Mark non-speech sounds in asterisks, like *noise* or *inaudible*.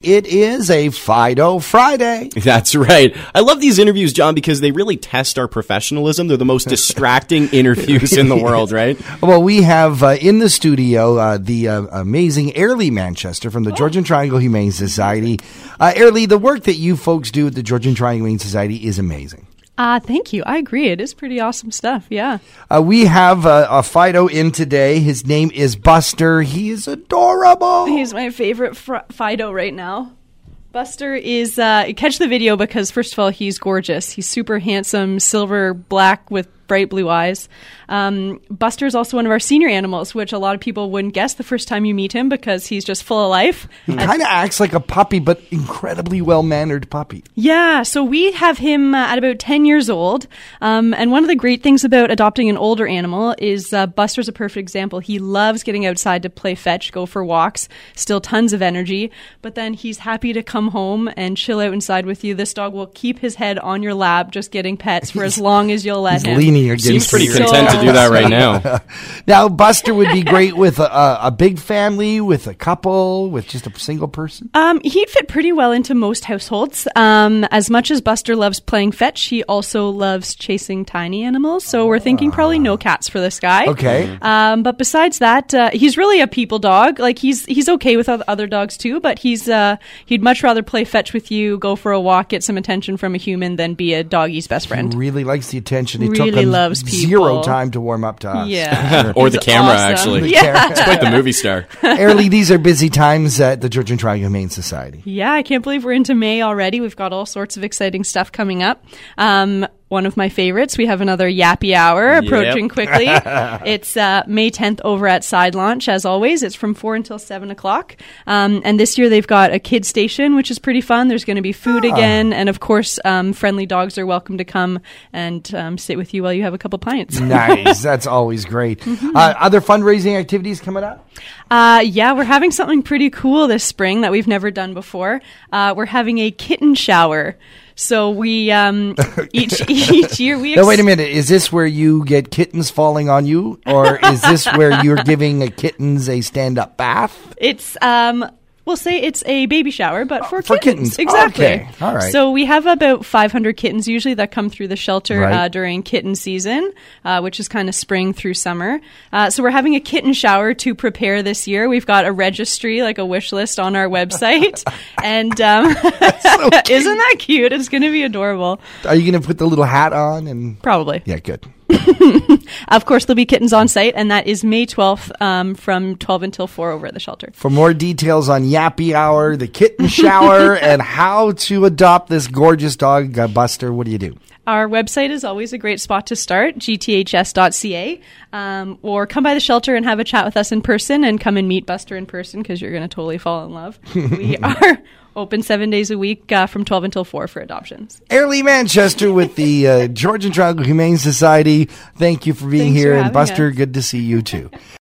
It is a Fido Friday. *laughs* That's right. I love these interviews, John, because they really test our professionalism. They're the most *laughs* distracting interviews in the world, right? Well, we have uh, in the studio uh, the uh, amazing Ayrlea Manchester from the Georgian Triangle Humane Society. Uh, Ayrlea, the work that you folks do at the Georgian Triangle Humane Society is amazing. Uh, thank you. I agree. It is pretty awesome stuff. Yeah. Uh, we have uh, a Fido in today. His name is Buster. He is adorable. He's my favorite fr- Fido right now. Buster is uh, catch the video because first of all he's gorgeous. He's super handsome, silver black with bright blue eyes. Um, Buster is also one of our senior animals, which a lot of people wouldn't guess the first time you meet him because he's just full of life. He kind of acts like a puppy, but incredibly well mannered puppy. Yeah, so we have him uh, at about 10 years old. Um, and one of the great things about adopting an older animal is uh, Buster's a perfect example. He loves getting outside to play fetch, go for walks, still tons of energy, but then he's happy to come home and chill out inside with you. This dog will keep his head on your lap, just getting pets for as *laughs* long as you'll let him. leaning against Seems pretty content to do that right now. *laughs* Now, Buster would be great with a, a, a big family, with a couple, with just a single person. Um, he'd fit pretty well into most households. Um, as much as Buster loves playing fetch, he also loves chasing tiny animals. So we're thinking probably no cats for this guy. Okay. Um, but besides that, uh, he's really a people dog. Like he's he's okay with other dogs too. But he's uh, he'd much rather play fetch with you, go for a walk, get some attention from a human than be a doggy's best friend. He really likes the attention. It Really took him loves people. zero time to warm up to us. Yeah. *laughs* Or the camera, awesome. actually. Yeah. *laughs* It's quite the movie star. *laughs* Ayrlea, these are busy times at the Georgian Triangle Humane Society. Yeah, I can't believe we're into May already. We've got all sorts of exciting stuff coming up. Um, one of my favorites, we have another Yappy Hour approaching Yep. quickly. *laughs* it's uh, May 10th over at Side Launch, as always. It's from 4 until 7 o'clock. Um, and this year they've got a kid station, which is pretty fun. There's going to be food again. And of course, um, friendly dogs are welcome to come and um, sit with you while you have a couple pints. *laughs* Nice. That's always great. Mm-hmm. Uh, other fundraising activities coming up? Uh, yeah, we're having something pretty cool this spring that we've never done before. Uh, we're having a kitten shower. So we um, *laughs* each each year we No, ex- wait a minute. Is this where you get kittens falling on you? Or is this where you're giving a kittens a stand up bath? It's um we'll say it's a baby shower, but for, Oh, for kittens. kittens. Exactly. Okay. All right. So we have about 500 kittens usually that come through the shelter Right. uh, during kitten season, uh, which is kind of spring through summer. Uh, so we're having a kitten shower to prepare this year. We've got a registry, like a wish list on our website, *laughs* and um, *laughs* isn't that cute? It's going to be adorable. Are you going to put the little hat on? And Probably. yeah, good. *laughs* Of course, there'll be kittens on site, and that is May 12th um, from 12 until 4 over at the shelter. For more details on Yappy Hour, the kitten shower, *laughs* and how to adopt this gorgeous dog, uh, Buster, what do you do? Our website is always a great spot to start, gths.ca, um, or come by the shelter and have a chat with us in person and come and meet Buster in person because you're going to totally fall in love. *laughs* we are open seven days a week uh, from 12 until 4 for adoptions. Ayrlea Manchester with the uh, Georgian Triangle Humane Society. Thank you for being Thanks here. for and Buster, us. good to see you too.